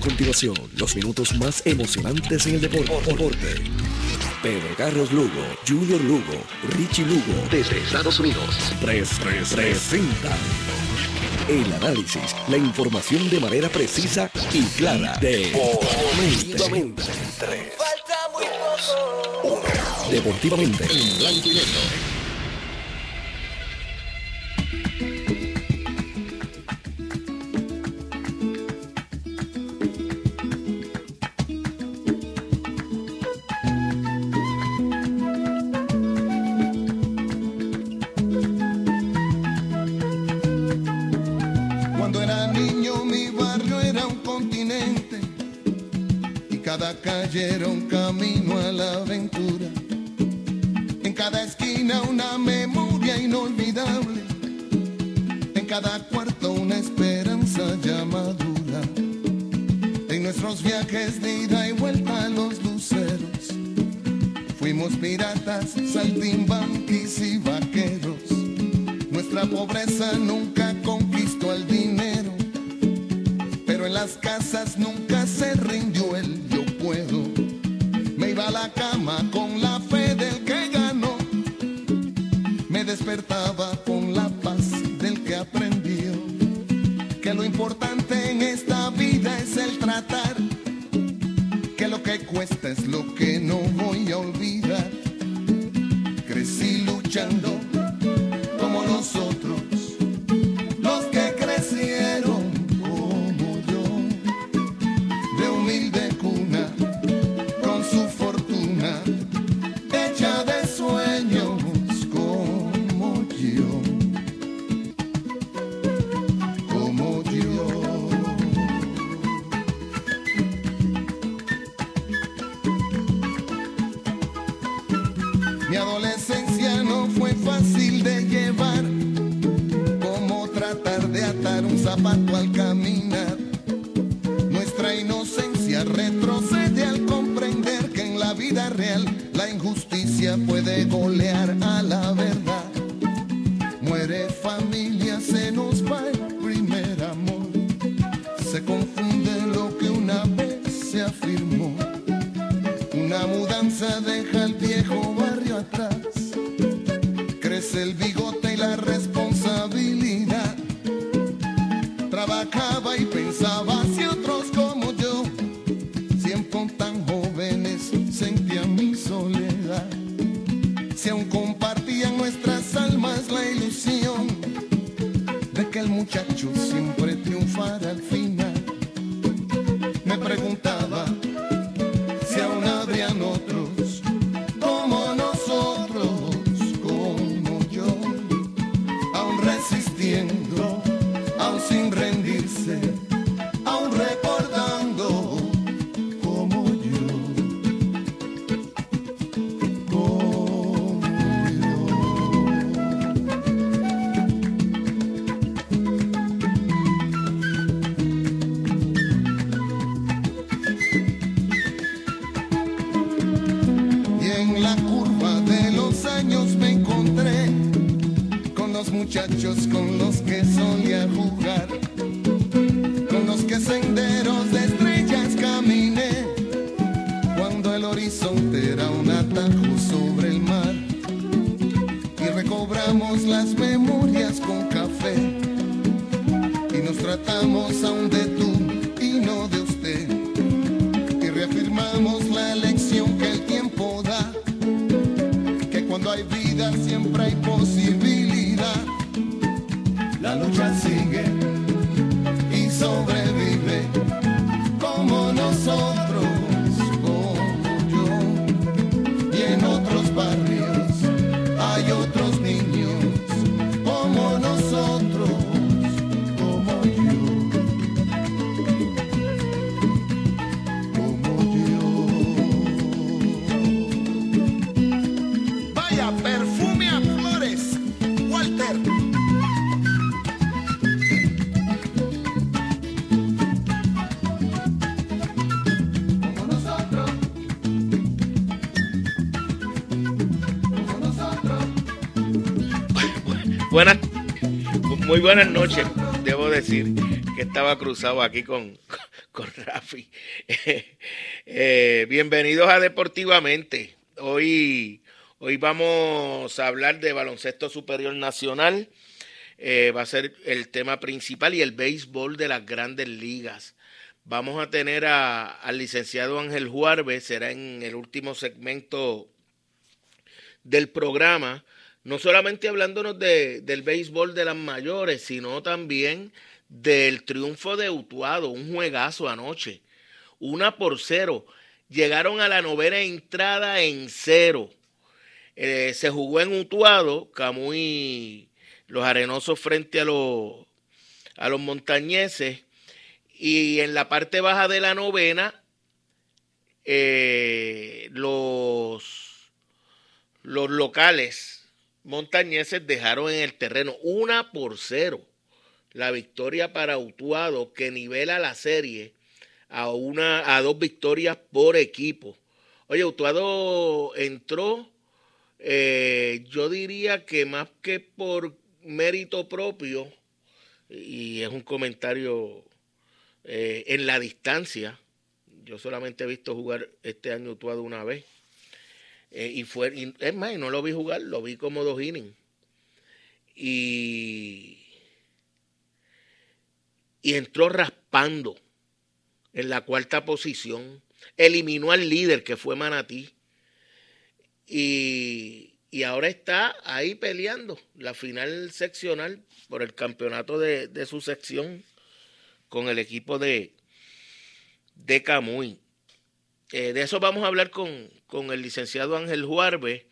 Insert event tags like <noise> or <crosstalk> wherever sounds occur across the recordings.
continuación los minutos más emocionantes en el deporte. Pedro Carlos Lugo, Junior Lugo, Richie Lugo, desde Estados Unidos. 333 presenta el análisis, la información de manera precisa y clara. Deportivamente. 3, 2, 1. Deportivamente. En blanco y. muchachos con los que solía jugar. buenas noches. Debo decir que estaba cruzado aquí con, <laughs> con, Rafi. <laughs> Eh, bienvenidos a Deportivamente. Hoy, hoy vamos a hablar de baloncesto superior nacional. Eh, va a ser el tema principal y el béisbol de las grandes ligas. Vamos a tener a, al licenciado Ángel Juarbe, será en el último segmento del programa no solamente hablándonos de, del béisbol de las mayores, sino también del triunfo de Utuado, un juegazo anoche, una por cero. Llegaron a la novena entrada en cero. Eh, se jugó en Utuado, Camuy, los arenosos frente a los, a los montañeses. Y en la parte baja de la novena, eh, los, los locales montañeses dejaron en el terreno una por cero la victoria para Utuado que nivela la serie a una a dos victorias por equipo. Oye, Utuado entró, eh, yo diría que más que por mérito propio, y es un comentario eh, en la distancia, yo solamente he visto jugar este año Utuado una vez. Eh, y fue, es más, no lo vi jugar, lo vi como dos innings. Y y entró raspando en la cuarta posición. Eliminó al líder que fue Manatí. Y, y ahora está ahí peleando la final seccional por el campeonato de, su sección con el equipo de, de Camuy. Eh, de eso vamos a hablar con, con el licenciado Ángel Juárez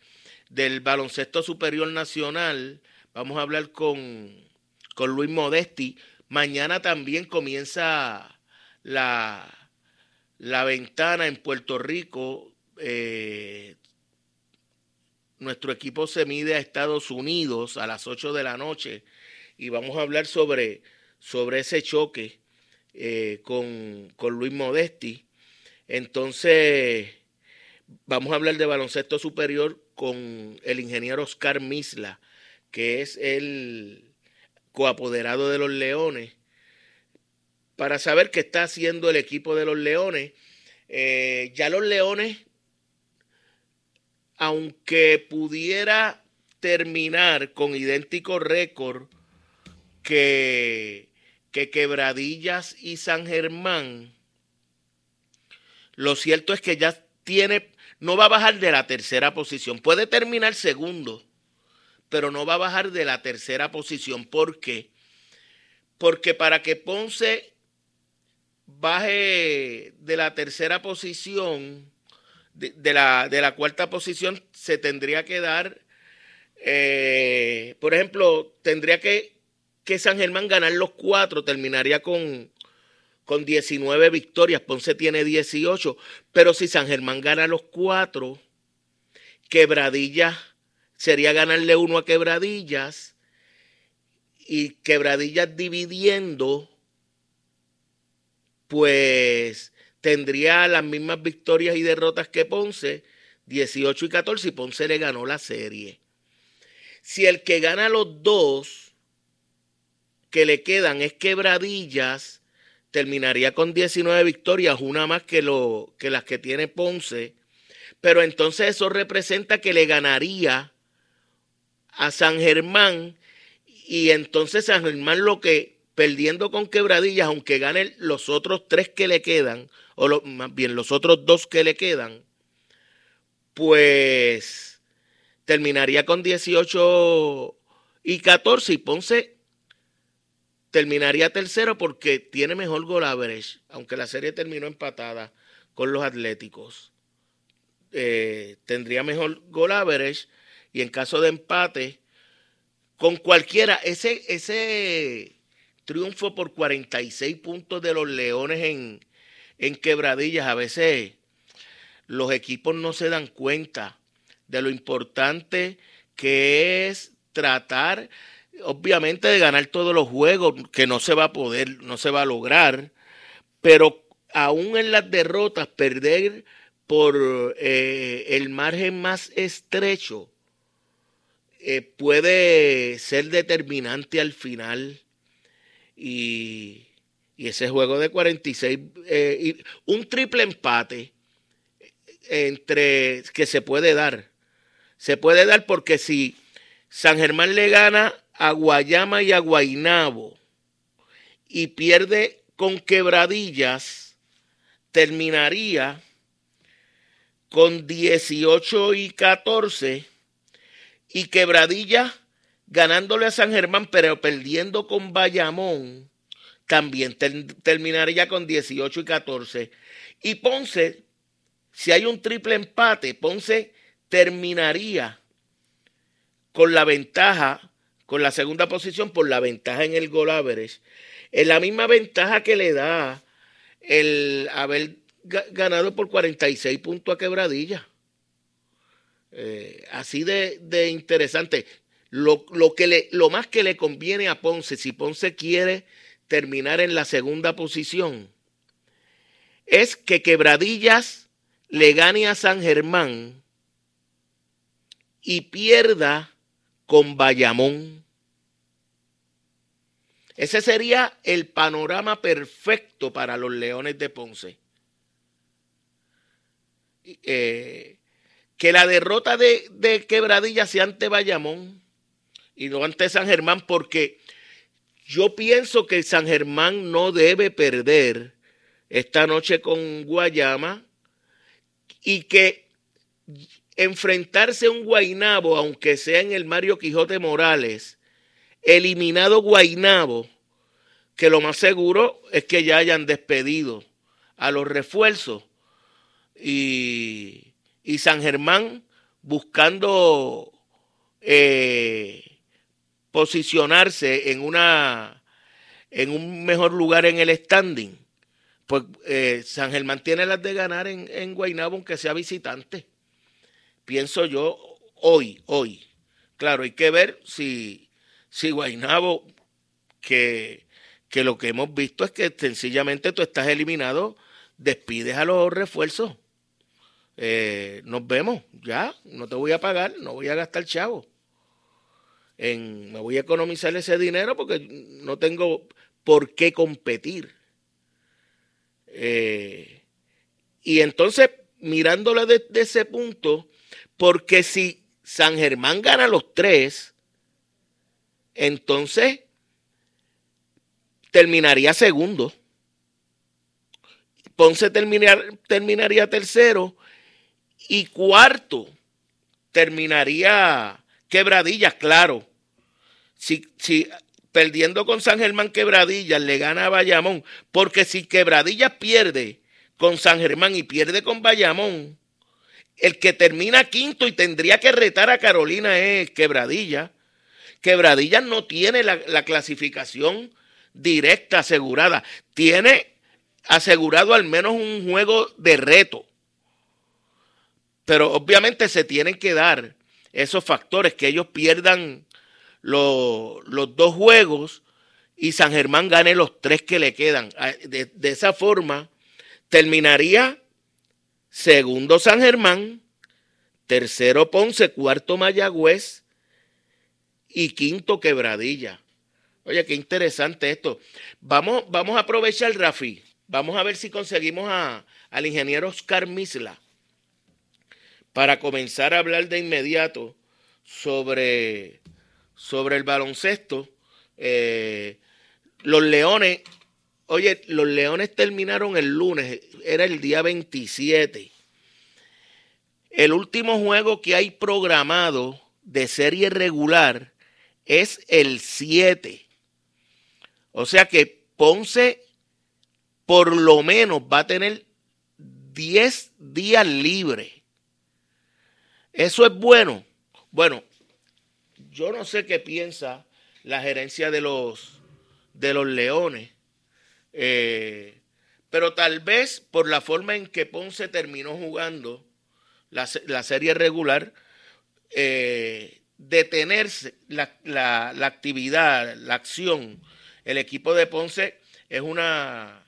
del baloncesto superior nacional. Vamos a hablar con, con Luis Modesti Mañana también comienza la, la ventana en Puerto Rico. Eh, nuestro equipo se mide a Estados Unidos a las 8 de la noche y vamos a hablar sobre, sobre ese choque eh, con, con Luis Modesti. Entonces, vamos a hablar de baloncesto superior con el ingeniero Oscar Misla, que es el coapoderado de los Leones, para saber qué está haciendo el equipo de los Leones. Eh, ya los Leones, aunque pudiera terminar con idéntico récord que, que Quebradillas y San Germán, lo cierto es que ya tiene, no va a bajar de la tercera posición, puede terminar segundo, pero no va a bajar de la tercera posición. ¿Por qué? Porque para que Ponce baje de la tercera posición, de, la, de la, cuarta posición, se tendría que dar, eh, por ejemplo, tendría que, que San Germán ganar los cuatro, terminaría con, con 19 victorias, Ponce tiene 18, pero si San Germán gana los cuatro, Quebradilla sería ganarle uno a Quebradillas. Y Quebradillas dividiendo, pues tendría las mismas victorias y derrotas que Ponce, 18 y 14, y Ponce le ganó la serie. Si el que gana los dos que le quedan es Quebradillas, terminaría con 19 victorias, una más que, lo, que las que tiene Ponce, pero entonces eso representa que le ganaría a San Germán. Y entonces San Germán lo que perdiendo con quebradillas, aunque gane los otros tres que le quedan, o más bien los otros dos que le quedan, pues terminaría con 18 y 14 y Ponce terminaría tercero porque tiene mejor gol average, aunque la serie terminó empatada con los Atléticos. Eh, tendría mejor gol average y en caso de empate, con cualquiera, ese, ese triunfo por 46 puntos de los Leones en, en quebradillas, a veces los equipos no se dan cuenta de lo importante que es tratar, obviamente, de ganar todos los juegos, que no se va a poder, no se va a lograr, pero aún en las derrotas, perder por eh, el margen más estrecho eh, puede ser determinante al final y, ese juego de 46, eh, un triple empate entre que se puede dar. Se puede dar porque si San Germán le gana a Guayama y a y pierde con quebradillas, terminaría con 18 y 14 y quebradilla ganándole a San Germán pero perdiendo con Bayamón, también terminaría con 18 y 14. Y Ponce, si hay un triple empate, Ponce terminaría con la ventaja, con la segunda posición por la ventaja en el gol average, en la misma ventaja que le da el haber ganado por 46 puntos a Quebradilla. Eh, así de, interesante. Lo, que le, lo más que le conviene a Ponce, si Ponce quiere terminar en la segunda posición, es que Quebradillas le gane a San Germán y pierda con Bayamón. Ese sería el panorama perfecto para los Leones de Ponce. Eh, que la derrota de, de Quebradilla sea ante Bayamón y no ante San Germán, porque yo pienso que San Germán no debe perder esta noche con Guayama y que enfrentarse a un Guainabo, aunque sea en el Mario Quijote Morales, eliminado Guainabo, que lo más seguro es que ya hayan despedido a los refuerzos y, San Germán buscando eh, posicionarse en una en un mejor lugar en el standing. Pues eh, San Germán tiene las de ganar en, en Guaynabo aunque sea visitante pienso yo hoy hoy claro hay que ver si si Guaynabo que que lo que hemos visto es que sencillamente tú estás eliminado despides a los refuerzos eh, nos vemos, ya, no te voy a pagar, no voy a gastar chavo. Me voy a economizar ese dinero porque no tengo por qué competir. Eh, y entonces, mirándolo desde ese punto, porque si San Germán gana los tres, entonces terminaría segundo. Ponce terminaría, tercero y cuarto, terminaría Quebradillas, claro. Si, si perdiendo con San Germán Quebradillas le gana a Bayamón, porque si Quebradillas pierde con San Germán y pierde con Bayamón, el que termina quinto y tendría que retar a Carolina es Quebradilla. Quebradillas no tiene la, la clasificación directa asegurada, tiene asegurado al menos un juego de reto. Pero obviamente se tienen que dar esos factores, que ellos pierdan los, dos juegos y San Germán gane los tres que le quedan. Ah, de esa forma, terminaría segundo San Germán, tercero Ponce, cuarto Mayagüez y quinto Quebradilla. Oye, qué interesante esto. Vamos, vamos a aprovechar, Rafi. Vamos a ver si conseguimos a, al ingeniero Oscar Misla para comenzar a hablar de inmediato sobre, sobre el baloncesto. Eh, los Leones, oye, los Leones terminaron el lunes, era el día 27. El último juego que hay programado de serie regular es el 7. O sea que Ponce por lo menos va a tener 10 días libres ¿Eso es bueno? Bueno, yo no sé qué piensa la gerencia de los, de los Leones, eh, pero tal vez por la forma en que Ponce terminó jugando la, serie regular, eh, detenerse la, la, actividad, la acción, el equipo de Ponce es una,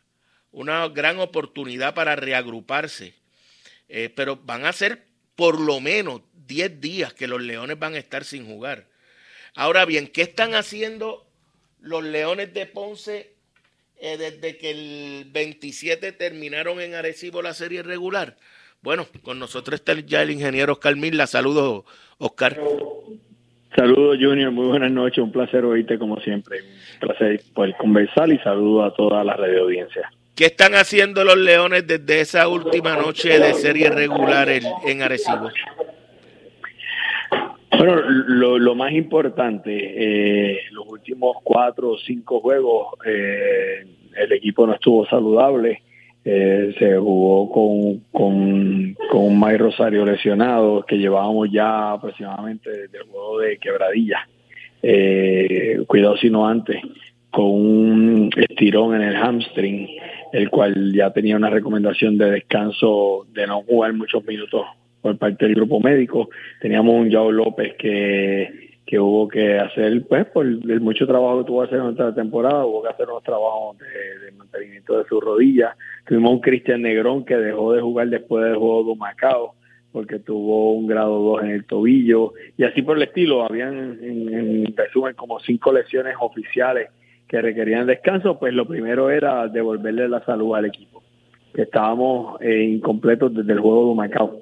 una gran oportunidad para reagruparse, eh, pero van a ser por lo menos 10 días que los Leones van a estar sin jugar. Ahora bien, ¿qué están haciendo los Leones de Ponce eh, desde que el 27 terminaron en Arecibo la serie regular. Bueno, con nosotros está ya el ingeniero Oscar Milla. Saludos, Oscar. Saludos, Junior. Muy buenas noches. Un placer oírte como siempre. Un placer poder conversar y saludos a toda la radio audiencia. ¿Qué están haciendo los Leones desde esa última noche de serie regular en, en Arecibo? Bueno, lo, lo más importante, eh, los últimos cuatro o cinco juegos, eh, el equipo no estuvo saludable. Eh, se jugó con, con, con May Rosario lesionado que llevábamos ya aproximadamente desde juego de quebradilla. Eh, cuidado si no antes, con un estirón en el hamstring, el cual ya tenía una recomendación de descanso de no jugar muchos minutos por parte del grupo médico. Teníamos un Yao López que, que hubo que hacer, pues, por el mucho trabajo que tuvo que hacer en nuestra temporada, hubo que hacer unos trabajos de, mantenimiento de su rodilla. Tuvimos un Cristian Negrón que dejó de jugar después del juego de Macao porque tuvo un grado 2 en el tobillo y así por el estilo. Habían, en, en resumen, como cinco lesiones oficiales que requerían descanso, pues lo primero era devolverle la salud al equipo, que estábamos eh, incompletos desde el juego de Macao.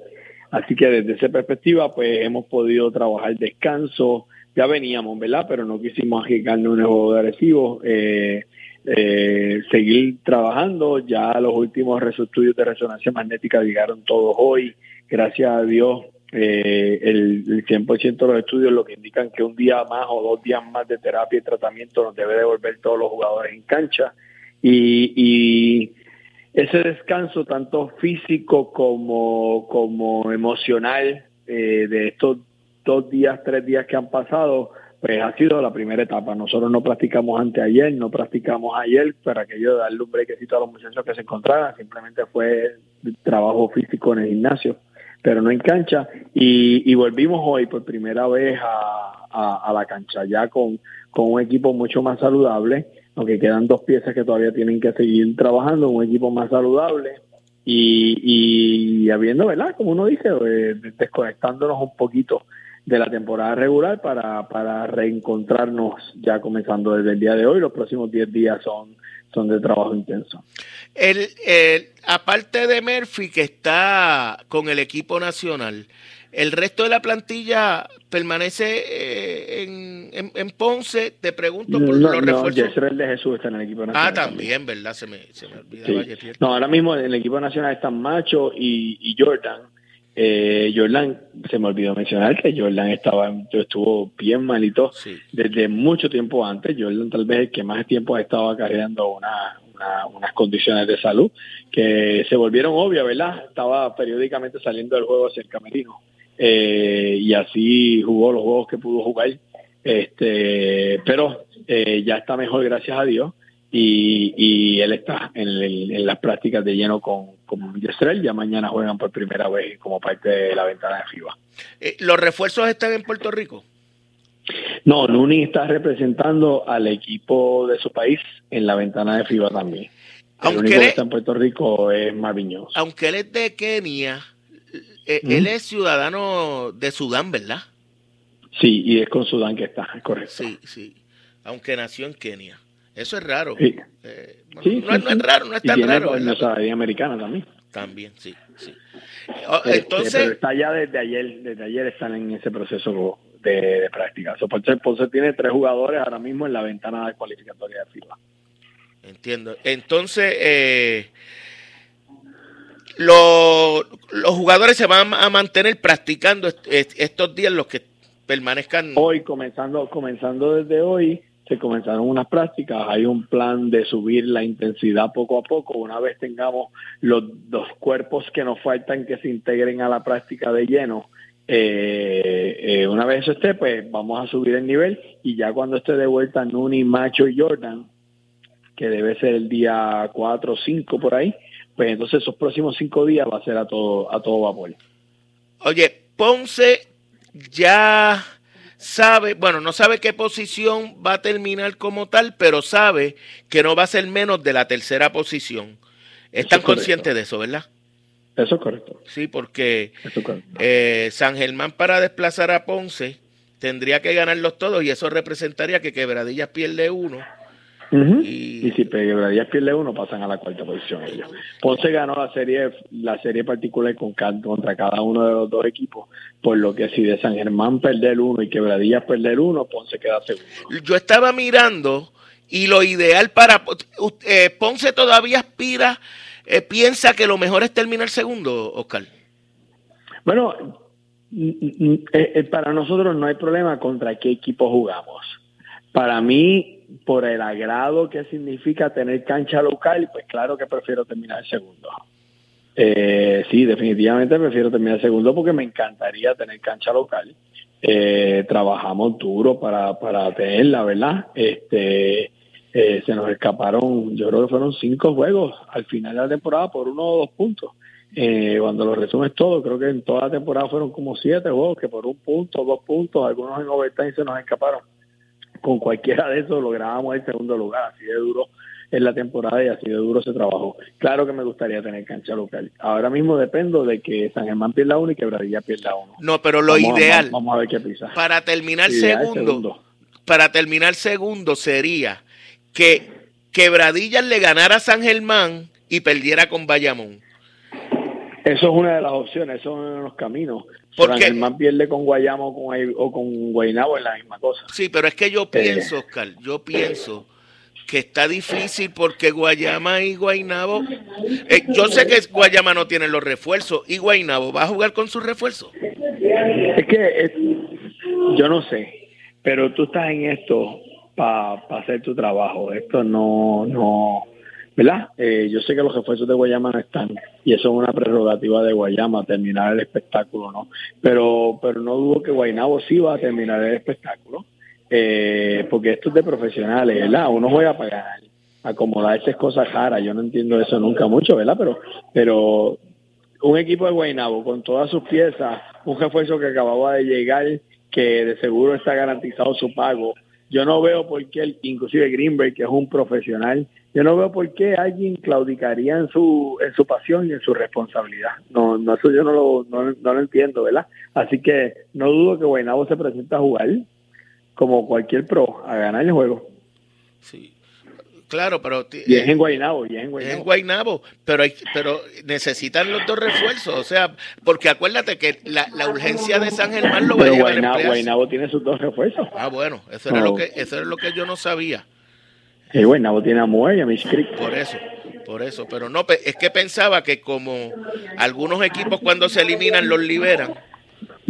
Así que desde esa perspectiva, pues hemos podido trabajar descanso. Ya veníamos, ¿verdad? Pero no quisimos agitarnos un juego de agresivo. Eh, eh, seguir trabajando. Ya los últimos estudios de resonancia magnética llegaron todos hoy. Gracias a Dios, eh, el, el 100% de los estudios lo que indican que un día más o dos días más de terapia y tratamiento nos debe devolver todos los jugadores en cancha. Y, y ese descanso, tanto físico como, como emocional, eh, de estos dos días, tres días que han pasado, pues ha sido la primera etapa. Nosotros no practicamos anteayer, no practicamos ayer para aquello de darle un brequecito a los muchachos que se encontraban, simplemente fue trabajo físico en el gimnasio, pero no en cancha. Y, y volvimos hoy por primera vez a, a, a la cancha, ya con, con un equipo mucho más saludable, aunque quedan dos piezas que todavía tienen que seguir trabajando, un equipo más saludable y, y habiendo, ¿verdad? Como uno dice, eh, desconectándonos un poquito de la temporada regular para, para reencontrarnos ya comenzando desde el día de hoy. Los próximos 10 días son, son de trabajo intenso. El, el, aparte de Murphy, que está con el equipo nacional, ¿el resto de la plantilla permanece eh, en, en, en, Ponce? Te pregunto por no, los no, refuerzos. de Jesús está en el equipo nacional. Ah, también, ¿verdad? Se me, se me olvidaba. Sí. No, ahora mismo en el equipo nacional están Macho y, y Jordan. Eh, Jordan, se me olvidó mencionar que Jordan estaba, estuvo bien malito Sí. desde mucho tiempo antes. Jordan tal vez el que más tiempo ha estado acarreando una, una- unas condiciones de salud que se volvieron obvias, ¿verdad? Estaba periódicamente saliendo del juego hacia el camerino eh, y así jugó los juegos que pudo jugar. Este, pero eh, ya está mejor, gracias a Dios. Y, y él está en, el- en las prácticas de lleno con, con Yesrel. Ya mañana juegan por primera vez como parte de la ventana de FIBA. Eh, ¿Los refuerzos están en Puerto Rico? No, Nuni está representando al equipo de su país en la ventana de FIBA también. El Aunque único le- que está en Puerto Rico es Marvin Jones. Aunque él es de Kenia, eh, él es ciudadano de Sudán, ¿verdad? Sí, y es con Sudán que está, es correcto. Sí, sí. Aunque nació en Kenia. Eso es raro. Sí. Eh, bueno, Sí, no, es- sí, no es sí. raro, no es Y tan tiene raro. pues, americana también. También, sí, sí. Este, Entonces, pero está ya desde ayer, desde ayer están en ese proceso de, de práctica. So, Ponce, Ponce tiene tres jugadores ahora mismo en la ventana de cualificatoria de FIBA. entiendo. Entonces, eh, lo- los jugadores se van a mantener practicando est- est- estos días los que permanezcan. Hoy, comenzando, comenzando desde hoy, se comenzaron unas prácticas. Hay un plan de subir la intensidad poco a poco. Una vez tengamos los dos cuerpos que nos faltan que se integren a la práctica de lleno, eh, eh, una vez eso esté, pues vamos a subir el nivel. Y ya cuando esté de vuelta Nuni, Macho y Jordan, que debe ser el día 4 o 5 por ahí, pues entonces esos próximos cinco días va a ser a todo, a todo vapor. Oye, Ponce ya sabe, bueno, no sabe qué posición va a terminar como tal, pero sabe que no va a ser menos de la tercera posición. Están es conscientes de eso, ¿verdad? Eso es correcto. Sí, porque correcto. eh, San Germán para desplazar a Ponce tendría que ganarlos todos y eso representaría que Quebradillas pierde uno y, si Quebradillas pierde uno, pasan a la cuarta posición ellos. Ponce ganó la serie la serie particular con, contra cada uno de los dos equipos, por lo que si de San Germán perder uno y Quebradillas perder uno, Ponce queda segundo. Yo estaba mirando y lo ideal para eh, Ponce todavía aspira, eh, piensa que lo mejor es terminar segundo, Oscar. Bueno, eh, para nosotros no hay problema contra qué equipo jugamos. Para mí, por el agrado que significa tener cancha local, pues claro que prefiero terminar segundo. Eh, sí, definitivamente prefiero terminar segundo porque me encantaría tener cancha local. Eh, trabajamos duro para, para tenerla, ¿verdad? Este, eh, se nos escaparon, yo creo que fueron cinco juegos al final de la temporada por uno o dos puntos. Eh, cuando lo resumes todo, creo que en toda la temporada fueron como siete juegos que por un punto, dos puntos, algunos en overtime se nos escaparon con cualquiera de esos lográbamos el segundo lugar, así de duro en la temporada y así de duro se trabajó. Claro que me gustaría tener cancha local. Ahora mismo dependo de que San Germán pierda uno y Quebradilla pierda uno. No, pero lo ideal. Vamos, a ver qué pisa. Para terminar segundo, para terminar segundo sería que Quebradillas le ganara a San Germán y perdiera con Bayamón. Eso es una de las opciones, eso es uno de los caminos. Porque el man pierde con Guayama o con, o con Guaynabo es la misma cosa. Sí, pero es que yo pienso, Oscar, yo pienso que está difícil porque Guayama y Guaynabo, eh, yo sé que Guayama no tiene los refuerzos y Guaynabo va a jugar con sus refuerzos. Es que yo no sé, pero tú estás en esto para hacer tu trabajo. Esto no, no, ¿verdad? Eh, yo sé que los refuerzos de Guayama no están y eso es una prerrogativa de Guayama, terminar el espectáculo, ¿no? Pero, pero no dudo que Guaynabo sí va a terminar el espectáculo, eh, porque esto es de profesionales, ¿verdad? Uno juega para ganar, acomodarse es cosa cara, yo no entiendo eso nunca mucho, ¿verdad? Pero, pero un equipo de Guaynabo con todas sus piezas, un refuerzo que acababa de llegar, que de seguro está garantizado su pago, yo no veo por qué, inclusive Greenberg, que es un profesional, yo no veo por qué alguien claudicaría en su en su pasión y en su responsabilidad. No, no eso yo no lo, no, lo entiendo, ¿verdad? Así que no dudo que Guaynabo se presente a jugar como cualquier pro, a ganar el juego. Sí. Claro, pero... Y es en Guaynabo, y es en Guaynabo. en Guaynabo, pero, hay, pero necesitan los dos refuerzos, o sea, porque acuérdate que la, urgencia de San Germán lo va a llevar Guaynabo, Guaynabo tiene sus dos refuerzos. Ah, bueno, eso, era lo que, eso es lo que yo no sabía. Sí, Guaynabo tiene a Moore y a Miss Creek. Por eso, por eso, pero no, es que pensaba que como algunos equipos cuando se eliminan los liberan,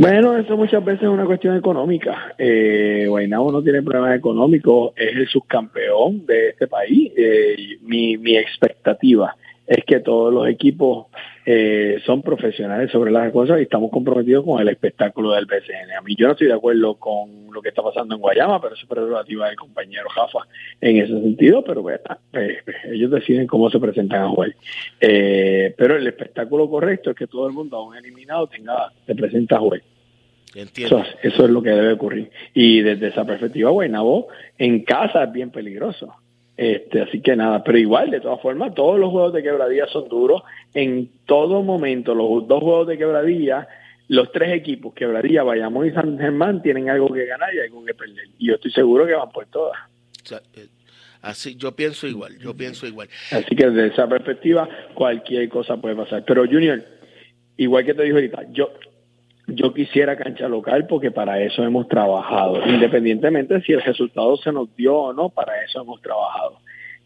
bueno, eso muchas veces es una cuestión económica. Eh, Guaynabo no tiene problemas económicos, es el subcampeón de este país. Eh, mi, mi expectativa es que todos los equipos eh, son profesionales sobre las cosas y estamos comprometidos con el espectáculo del BCN. A mí yo no estoy de acuerdo con lo que está pasando en Guayama, pero eso es prerrogativa del compañero Jafa en ese sentido, pero pues, pues, pues, ellos deciden cómo se presentan a jugar. Eh, pero el espectáculo correcto es que todo el mundo, aún eliminado, tenga se presenta a jugar. Eso, eso, es lo que debe ocurrir. Y desde esa perspectiva, Guaynabo en casa es bien peligroso. Este, así que nada, pero igual, de todas formas, todos los juegos de quebradilla son duros. En todo momento, los dos juegos de quebradilla, los tres equipos, quebradilla, Bayamón y San Germán, tienen algo que ganar y algo que perder. Y yo estoy seguro que van por todas. Eh, así, yo pienso igual, yo pienso igual. Así que desde esa perspectiva, cualquier cosa puede pasar. Pero Junior, igual que te dijo ahorita, yo yo quisiera cancha local porque para eso hemos trabajado, independientemente si el resultado se nos dio o no, para eso hemos trabajado.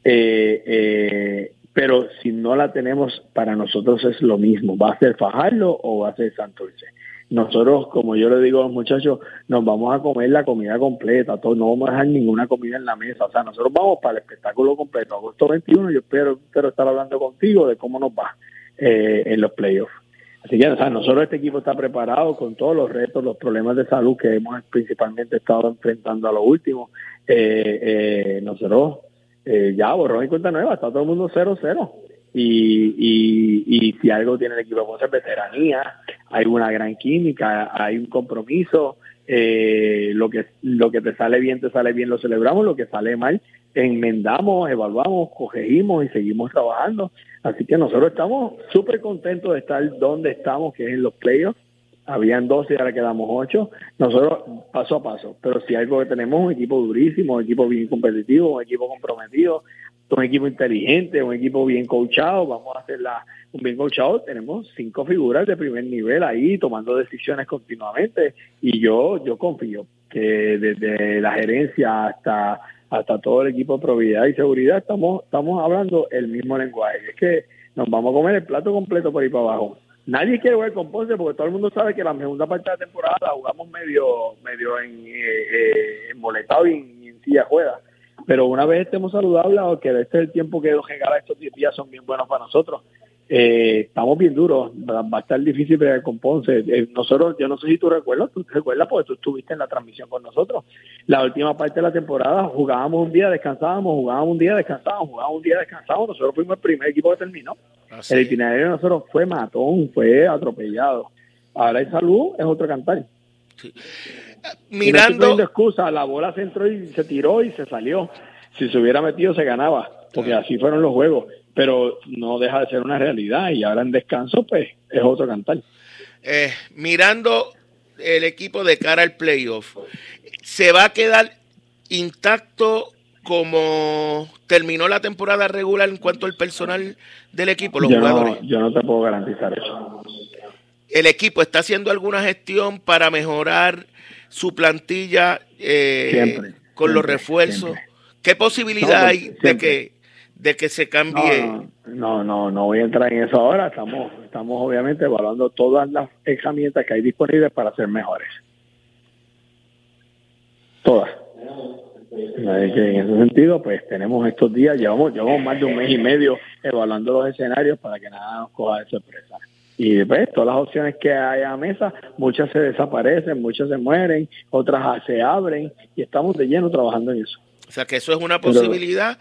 Eh, eh, pero si no la tenemos, para nosotros es lo mismo, va a ser Fajardo o va a ser Santurce. Nosotros, como yo le digo a los muchachos, nos vamos a comer la comida completa, todo, no vamos a dejar ninguna comida en la mesa, o sea, nosotros vamos para el espectáculo completo. Agosto 21, yo espero, espero estar hablando contigo de cómo nos va eh, en los playoffs. Así que, o sea, nosotros este equipo está preparado con todos los retos, los problemas de salud que hemos principalmente estado enfrentando a lo último. Eh, eh, nosotros eh, ya borrón y cuenta nueva, está todo el mundo 0-0. Y, y, y si algo tiene el equipo, pues es veteranía, hay una gran química, hay un compromiso, eh, lo que lo que te sale bien te sale bien lo celebramos lo que sale mal enmendamos evaluamos corregimos y seguimos trabajando así que nosotros estamos súper contentos de estar donde estamos que es en los playoffs. Habían 12 y ahora quedamos 8. Nosotros paso a paso, pero si algo que tenemos un equipo durísimo, un equipo bien competitivo, un equipo comprometido, un equipo inteligente, un equipo bien coachado, vamos a hacer la, un bien coachado, tenemos cinco figuras de primer nivel ahí tomando decisiones continuamente. Y yo yo confío que desde la gerencia hasta hasta todo el equipo de probidad y seguridad estamos estamos hablando el mismo lenguaje, es que nos vamos a comer el plato completo por ahí para abajo. Nadie quiere jugar con Ponce porque todo el mundo sabe que la segunda parte de la temporada la jugamos medio medio en, eh, eh y en, en silla juega pero una vez estemos saludables, que este es el tiempo que nos regala estos 10 días son bien buenos para nosotros. Eh, estamos bien duros, va, a estar difícil ver con Ponce. Eh, nosotros, yo no sé si tú recuerdas, tú recuerdas porque tú estuviste en la transmisión con nosotros. La última parte de la temporada jugábamos un día, descansábamos, jugábamos un día, descansábamos, jugábamos un día, descansábamos. Nosotros fuimos el primer equipo que terminó. Ah, el itinerario de nosotros fue matón, fue atropellado. Ahora el salud es otro cantar. Mirando. No excusa, la bola se entró y se tiró y se salió. Si se hubiera metido, se ganaba, porque así fueron los juegos. Pero no deja de ser una realidad y ahora en descanso, pues es otro cantar. Eh, mirando el equipo de cara al playoff, ¿se va a quedar intacto como terminó la temporada regular en cuanto al personal del equipo, los yo jugadores? No, yo no te puedo garantizar eso. ¿El equipo está haciendo alguna gestión para mejorar su plantilla eh, con los refuerzos? ¿Qué posibilidad hay de que de que se cambie? No, no, no, voy a entrar en eso ahora. Estamos, estamos obviamente evaluando todas las herramientas que hay disponibles para ser mejores. Todas. En ese sentido, pues tenemos estos días, llevamos, llevamos más de un mes y medio evaluando los escenarios para que nada nos coja de sorpresa. Y después, todas las opciones que hay a mesa, muchas se desaparecen, muchas se mueren, otras se abren y estamos de lleno trabajando en eso. O sea, que eso es una posibilidad.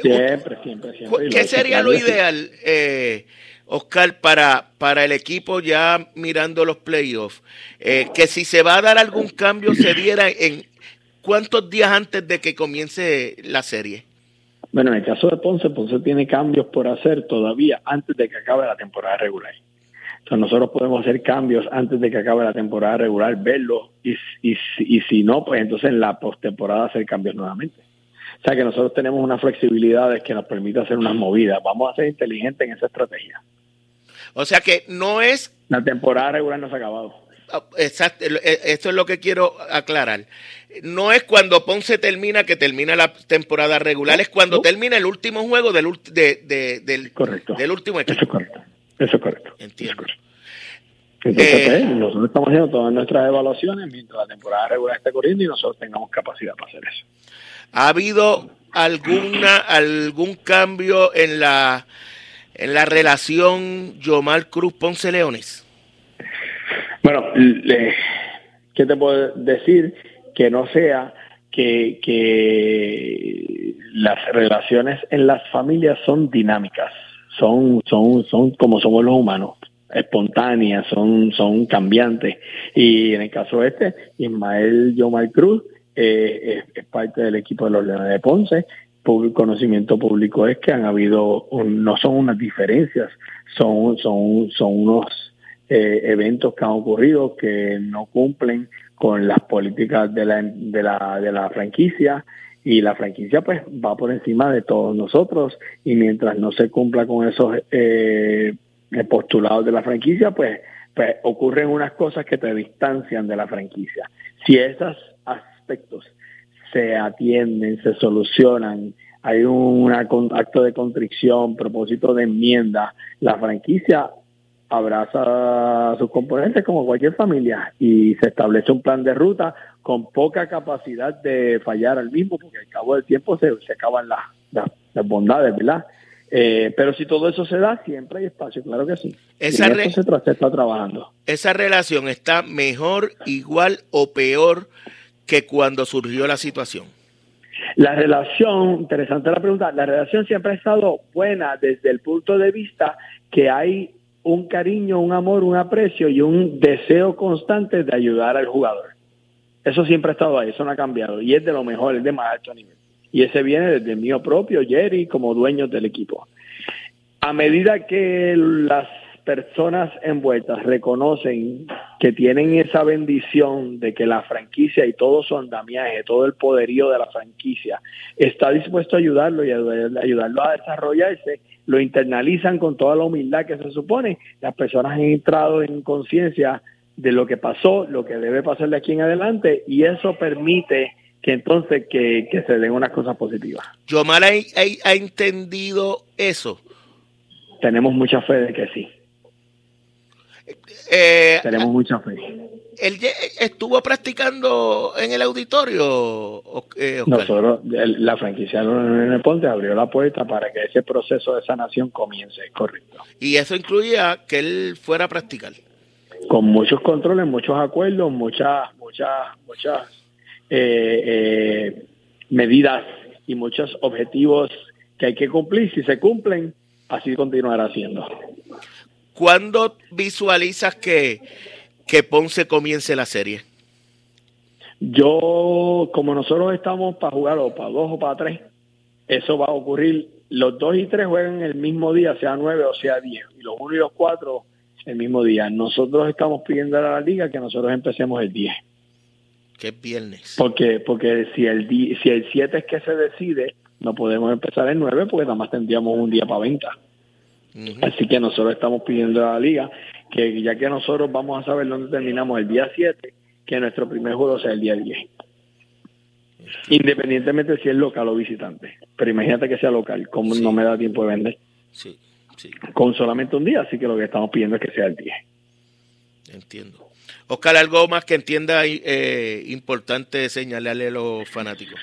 siempre, siempre, siempre. ¿Qué sería lo ideal, eh, Oscar, para, para el equipo ya mirando los playoffs? Eh, que si se va a dar algún cambio, se diera en cuántos días antes de que comience la serie. Bueno, en el caso de Ponce, Ponce tiene cambios por hacer todavía antes de que acabe la temporada regular nosotros podemos hacer cambios antes de que acabe la temporada regular, verlo y, y, y si no, pues entonces en la postemporada hacer cambios nuevamente. O sea que nosotros tenemos una flexibilidad que nos permite hacer unas movidas. Vamos a ser inteligentes en esa estrategia. O sea que no es... La temporada regular no se ha acabado. Ah, exacto, e, esto es lo que quiero aclarar. No es cuando Ponce termina que termina la temporada regular, es cuando termina el último juego del, de, del, correcto. del último equipo. Eso es correcto. Eso es correcto. Entiendo. Entonces, eh, pues, nosotros estamos haciendo todas nuestras evaluaciones mientras la temporada regular esté corriendo y nosotros tengamos capacidad para hacer eso. ¿Ha habido alguna algún cambio en la en la relación Yomar Cruz Ponce Leones? Bueno, ¿qué te puedo decir? Que no sea que, que las relaciones en las familias son dinámicas, son, son, son como somos los humanos espontáneas, son, son cambiantes. Y en el caso este, Ismael Yomar Cruz eh, es, parte del equipo de los Leones de Ponce. El conocimiento público es que han habido, no son unas diferencias, son, son, son unos eh, eventos que han ocurrido que no cumplen con las políticas de la, de la, de la franquicia y la franquicia pues va por encima de todos nosotros y mientras no se cumpla con esos eh, postulados de la franquicia, pues, pues ocurren unas cosas que te distancian de la franquicia. Si esos aspectos se atienden, se solucionan, hay un acto de contrición, propósito de enmienda, la franquicia abraza a sus componentes como cualquier familia y se establece un plan de ruta con poca capacidad de fallar al mismo, porque al cabo del tiempo se, se acaban las, las bondades, ¿verdad? Eh, pero si todo eso se da, siempre hay espacio, claro que sí. Esa, se, está trabajando. esa relación está mejor, igual o peor que cuando surgió la situación. La relación, interesante la pregunta, la relación siempre ha estado buena desde el punto de vista que hay un cariño, un amor, un aprecio y un deseo constante de ayudar al jugador. Eso siempre ha estado ahí, eso no ha cambiado y es de lo mejor, es de más alto nivel y ese viene desde el mío propio, Jerry, como dueño del equipo. A medida que las personas envueltas reconocen que tienen esa bendición de que la franquicia y todo su andamiaje, todo el poderío de la franquicia está dispuesto a ayudarlo y a ayudarlo a desarrollarse, lo internalizan con toda la humildad que se supone. Las personas han entrado en conciencia de lo que pasó, lo que debe pasar de aquí en adelante y eso permite que entonces que, se den unas cosas positivas. ¿Yomar ha, ha, entendido eso? Tenemos mucha fe de que sí. Eh, Tenemos mucha fe. ¿Él estuvo practicando en el auditorio? Eh, Nosotros, la franquicia de el Ponte abrió la puerta para que ese proceso de sanación comience, correcto. Y eso incluía que él fuera a practicar. Con muchos controles, muchos acuerdos, muchas, muchas, muchas eh, eh, medidas y muchos objetivos que hay que cumplir. Si se cumplen, así continuará haciendo. ¿Cuándo visualizas que, que Ponce comience la serie? Yo, como nosotros estamos para jugar o para dos o para tres, eso va a ocurrir. Los dos y tres juegan el mismo día, sea nueve o sea diez, y los uno y los cuatro el mismo día. Nosotros estamos pidiendo a la liga que nosotros empecemos el diez. Que es viernes. Porque, porque si el si el 7 es que se decide, no podemos empezar el 9 porque nada más tendríamos un día para venta. Así que nosotros estamos pidiendo a la liga que ya que nosotros vamos a saber dónde terminamos el día 7, que nuestro primer juego sea el día 10. Independientemente si es local o visitante. Pero imagínate que sea local, como no me da tiempo de vender. Sí, sí. Con solamente un día, así que lo que estamos pidiendo es que sea el 10. Entiendo. Oscar, algo más que entienda eh, importante señalarle a los fanáticos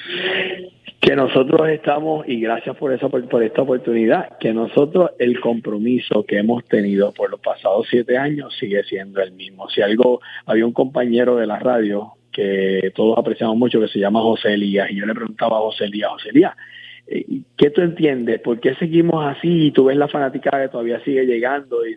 que nosotros estamos, y gracias por, eso, por, esta oportunidad, que nosotros el compromiso que hemos tenido por los pasados siete años sigue siendo el mismo. Si algo, había un compañero de la radio que todos apreciamos mucho, que se llama José Elías, y yo le preguntaba a José Elías, José Elías, eh, ¿qué tú entiendes? ¿Por qué seguimos así? Y tú ves la fanática que todavía sigue llegando, y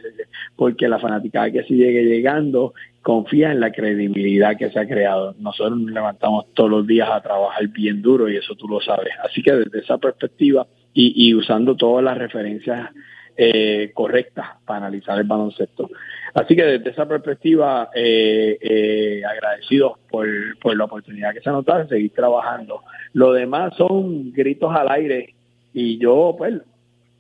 porque la fanática que sigue llegando confía en la credibilidad que se ha creado. Nosotros nos levantamos todos los días a trabajar bien duro y eso tú lo sabes. Así que desde esa perspectiva y, usando todas las referencias eh, correctas para analizar el baloncesto. Así que desde esa perspectiva, eh, eh, agradecidos por, por la oportunidad que se ha notado de seguir trabajando. Lo demás son gritos al aire y yo pues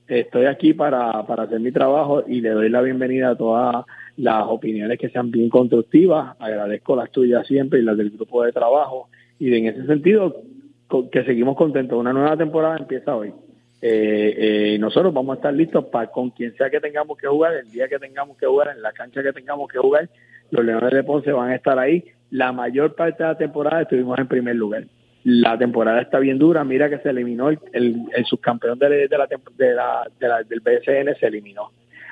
estoy aquí para, para hacer mi trabajo y le doy la bienvenida a todas las opiniones que sean bien constructivas. Agradezco las tuyas siempre y las del grupo de trabajo. Y en ese sentido, que seguimos contentos. Una nueva temporada empieza hoy. Eh, eh, nosotros vamos a estar listos para con quien sea que tengamos que jugar, el día que tengamos que jugar, en la cancha que tengamos que jugar, los Leones de Ponce van a estar ahí. La mayor parte de la temporada estuvimos en primer lugar. La temporada está bien dura. Mira que se eliminó el, el, subcampeón de, la, de, la, del BSN, se eliminó.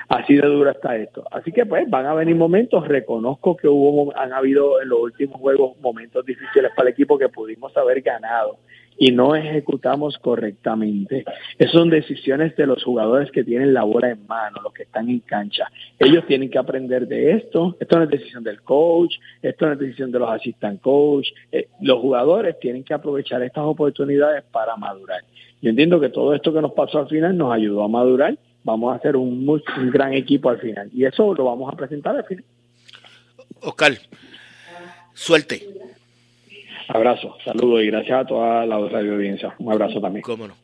Así de dura está esto. Así que pues van a venir momentos, reconozco que hubo han habido en los últimos juegos momentos difíciles para el equipo que pudimos haber ganado y no ejecutamos correctamente. Esas son decisiones de los jugadores que tienen la bola en mano, los que están en cancha. Ellos tienen que aprender de esto. Esto no es decisión del coach, esto no es decisión de los assistant coach. Eh, los jugadores tienen que aprovechar estas oportunidades para madurar. Yo entiendo que todo esto que nos pasó al final nos ayudó a madurar vamos a hacer un, un gran equipo al final. Y eso lo vamos a presentar al final. Oscar, suerte. Abrazo, saludos y gracias a toda la radio audiencia. Un abrazo también. Cómo no.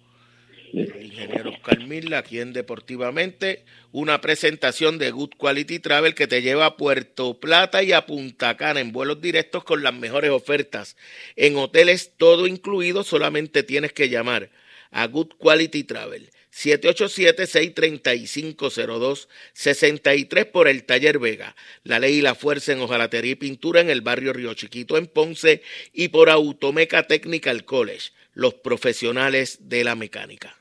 El ingeniero Oscar Milla, aquí en Deportivamente, una presentación de Good Quality Travel que te lleva a Puerto Plata y a Punta Cana en vuelos directos con las mejores ofertas. En hoteles todo incluido, solamente tienes que llamar a Good Quality Travel 787-635-0263 por el Taller Vega. La ley y la fuerza en hojalatería y pintura en el barrio Río Chiquito en Ponce y por Automeca Technical College, los profesionales de la mecánica.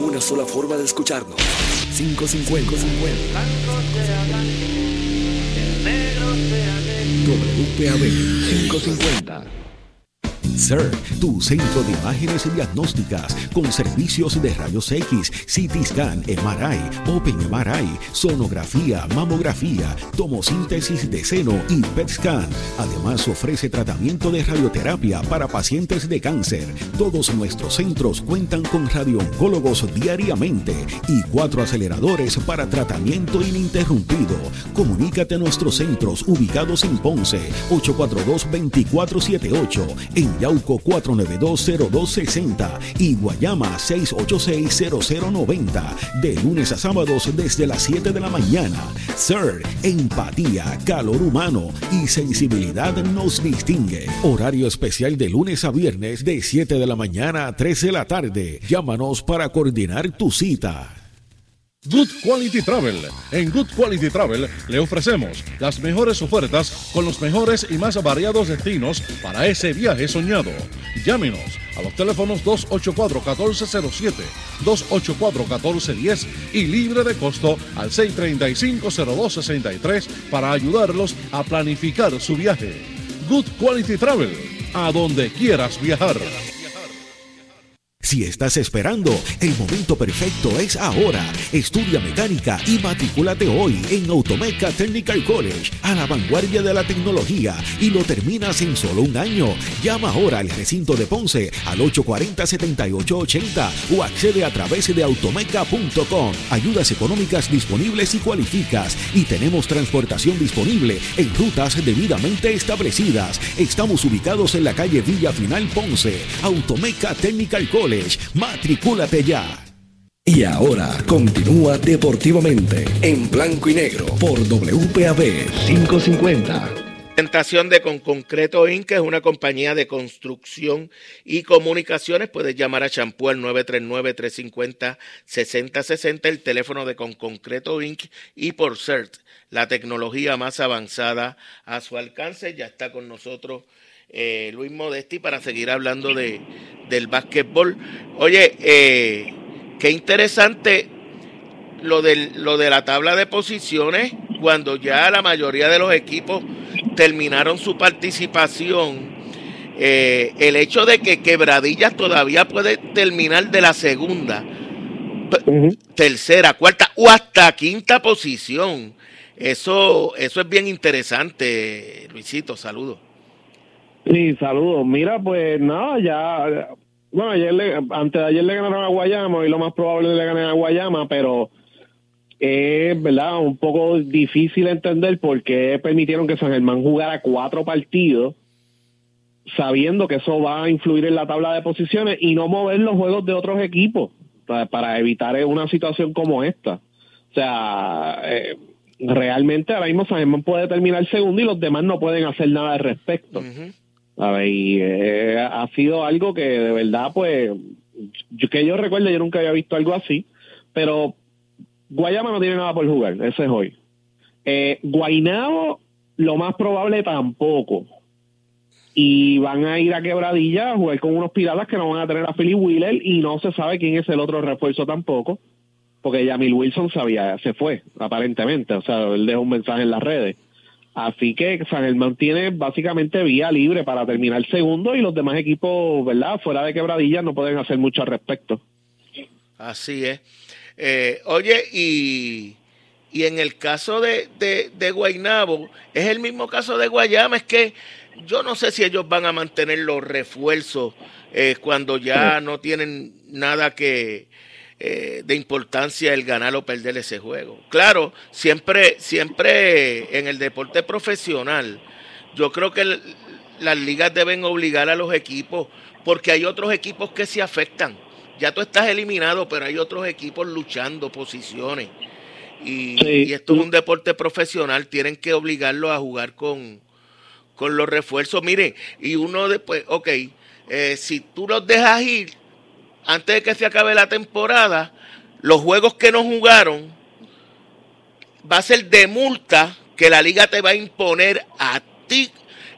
Una sola forma de escucharnos. 550. 50. WPAB 550. CERT, tu centro de imágenes diagnósticas con servicios de rayos X, CT scan, MRI, Open MRI, sonografía, mamografía, tomosíntesis de seno y PET scan. Además ofrece tratamiento de radioterapia para pacientes de cáncer. Todos nuestros centros cuentan con radiooncólogos diariamente y cuatro aceleradores para tratamiento ininterrumpido. Comunícate a nuestros centros ubicados en Ponce 842-2478, en Yauco 4920260 y Guayama 6860090. De lunes a sábados desde las 7 de la mañana. Sir, empatía, calor humano y sensibilidad nos distingue. Horario especial de lunes a viernes de 7 de la mañana a 3 de la tarde. Llámanos para coordinar tu cita. Good Quality Travel. En Good Quality Travel le ofrecemos las mejores ofertas con los mejores y más variados destinos para ese viaje soñado. Llámenos a los teléfonos 284-1407, 284-1410 y libre de costo al 635-0263 para ayudarlos a planificar su viaje. Good Quality Travel. A donde quieras viajar. Si estás esperando, el momento perfecto es ahora. Estudia mecánica y matricúlate hoy en Automeca Technical College, a la vanguardia de la tecnología, y lo terminas en solo un año. Llama ahora al recinto de Ponce al 840-7880 o accede a través de automeca.com. Ayudas económicas disponibles y cualificas. Y tenemos transportación disponible en rutas debidamente establecidas. Estamos ubicados en la calle Villa Final Ponce. Automeca Technical College. Matricúlate ya. Y ahora continúa deportivamente en blanco y negro por WPAB 550. Presentación de Con Concreto Inc. es una compañía de construcción y comunicaciones. Puedes llamar a Champú al 939-350-6060, el teléfono de Con Concreto Inc. y por CERT, la tecnología más avanzada a su alcance. Ya está con nosotros eh, Luis Modesti para seguir hablando de, del básquetbol. Oye, eh, qué interesante lo, del, lo de la tabla de posiciones cuando ya la mayoría de los equipos terminaron su participación. Eh, el hecho de que Quebradillas todavía puede terminar de la segunda, tercera, cuarta o hasta quinta posición. Eso, eso es bien interesante, Luisito. Saludos. Sí, saludos. Mira, pues nada, ya. Bueno, ayer le, antes de ayer le ganaron a Guayama y lo más probable es que le ganen a Guayama, pero es verdad un poco difícil entender por qué permitieron que San Germán jugara cuatro partidos sabiendo que eso va a influir en la tabla de posiciones y no mover los juegos de otros equipos para, evitar una situación como esta. O sea, eh, realmente ahora mismo San Germán puede terminar segundo y los demás no pueden hacer nada al respecto. Ver, y eh, ha sido algo que de verdad, pues, que yo recuerdo, yo nunca había visto algo así, pero Guayama no tiene nada por jugar, ese es hoy. Eh, Guainabo, lo más probable tampoco. Y van a ir a Quebradilla a jugar con unos piratas que no van a tener a Philly Wheeler y no se sabe quién es el otro refuerzo tampoco, porque Yamil Wilson sabía, se fue, aparentemente, o sea, él dejó un mensaje en las redes. Así que San Germán tiene básicamente vía libre para terminar segundo y los demás equipos, ¿verdad? Fuera de quebradillas no pueden hacer mucho al respecto. Así es. Eh, oye, y, y, en el caso de, de, de Guaynabo, es el mismo caso de Guayama, es que yo no sé si ellos van a mantener los refuerzos eh, cuando ya no tienen nada que, eh, de importancia el ganar o perder ese juego. Claro, siempre, siempre en el deporte profesional, yo creo que las ligas deben obligar a los equipos, porque hay otros equipos que se afectan. Ya tú estás eliminado, pero hay otros equipos luchando posiciones. Y, esto es un deporte profesional, tienen que obligarlos a jugar con, con los refuerzos. Mire, y uno después, ok, eh, si tú los dejas ir, antes de que se acabe la temporada, los juegos que no jugaron va a ser de multa que la liga te va a imponer a ti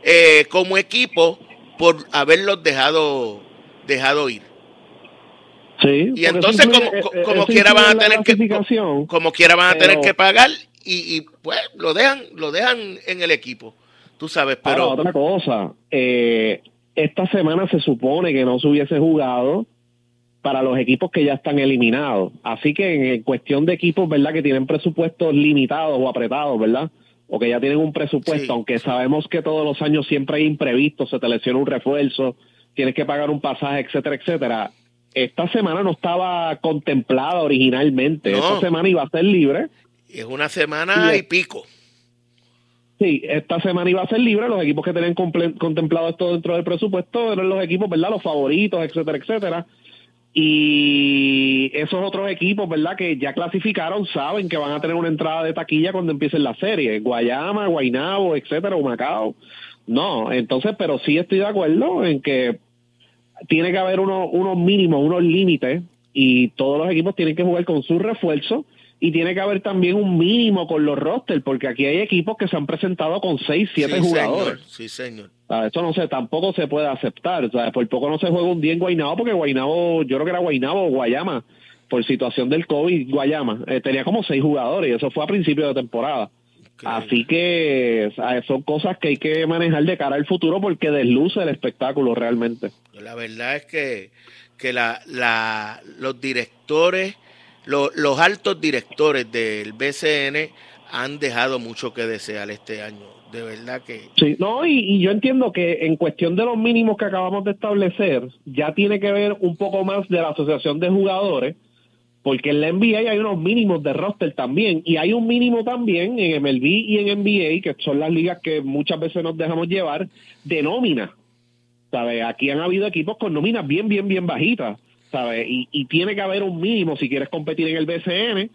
eh, como equipo por haberlos dejado, dejado ir. Sí, y entonces como, como, quiera van a tener que como, quiera van a tener que pagar y, pues lo dejan lo dejan en el equipo tú sabes pero otra cosa eh, esta semana se supone que no se hubiese jugado para los equipos que ya están eliminados. Así que en cuestión de equipos, ¿verdad? Que tienen presupuestos limitados o apretados, ¿verdad? O que ya tienen un presupuesto, aunque sabemos que todos los años siempre hay imprevistos, se te lesiona un refuerzo, tienes que pagar un pasaje, etcétera, etcétera. Esta semana no estaba contemplada originalmente. Esta semana iba a ser libre. Es una semana y, pico. Sí, esta semana iba a ser libre. Los equipos que tenían contemplado esto dentro del presupuesto eran los equipos, ¿verdad? Los favoritos, etcétera, etcétera. Y esos otros equipos, ¿verdad? Que ya clasificaron, saben que van a tener una entrada de taquilla cuando empiecen la serie. Guayama, Guainabo, etcétera, o Macao. No, entonces, pero sí estoy de acuerdo en que tiene que haber unos, unos mínimos, unos límites, y todos los equipos tienen que jugar con su refuerzo y tiene que haber también un mínimo con los rosters, porque aquí hay equipos que se han presentado con 6, 7 jugadores. sí, señor. Esto no sé, tampoco se puede aceptar. Sea, por poco no se juega un día en Guaynabo, porque Guaynabo, yo creo que era Guaynabo o Guayama, por situación del COVID, Guayama, eh, tenía como 6 jugadores y eso fue a principio de temporada. Así que son cosas que hay que manejar de cara al futuro porque desluce el espectáculo realmente. La verdad es que, que la, la, los directores los altos directores del BCN han dejado mucho que desear este año. De verdad que. Sí, no, y, yo entiendo que en cuestión de los mínimos que acabamos de establecer, ya tiene que ver un poco más de la asociación de jugadores, porque en la NBA hay unos mínimos de roster también, y hay un mínimo también en MLB y en NBA, que son las ligas que muchas veces nos dejamos llevar, de nómina. ¿Sabes? Aquí han habido equipos con nóminas bien, bien, bien bajitas. Y, tiene que haber un mínimo, si quieres competir en el BCN,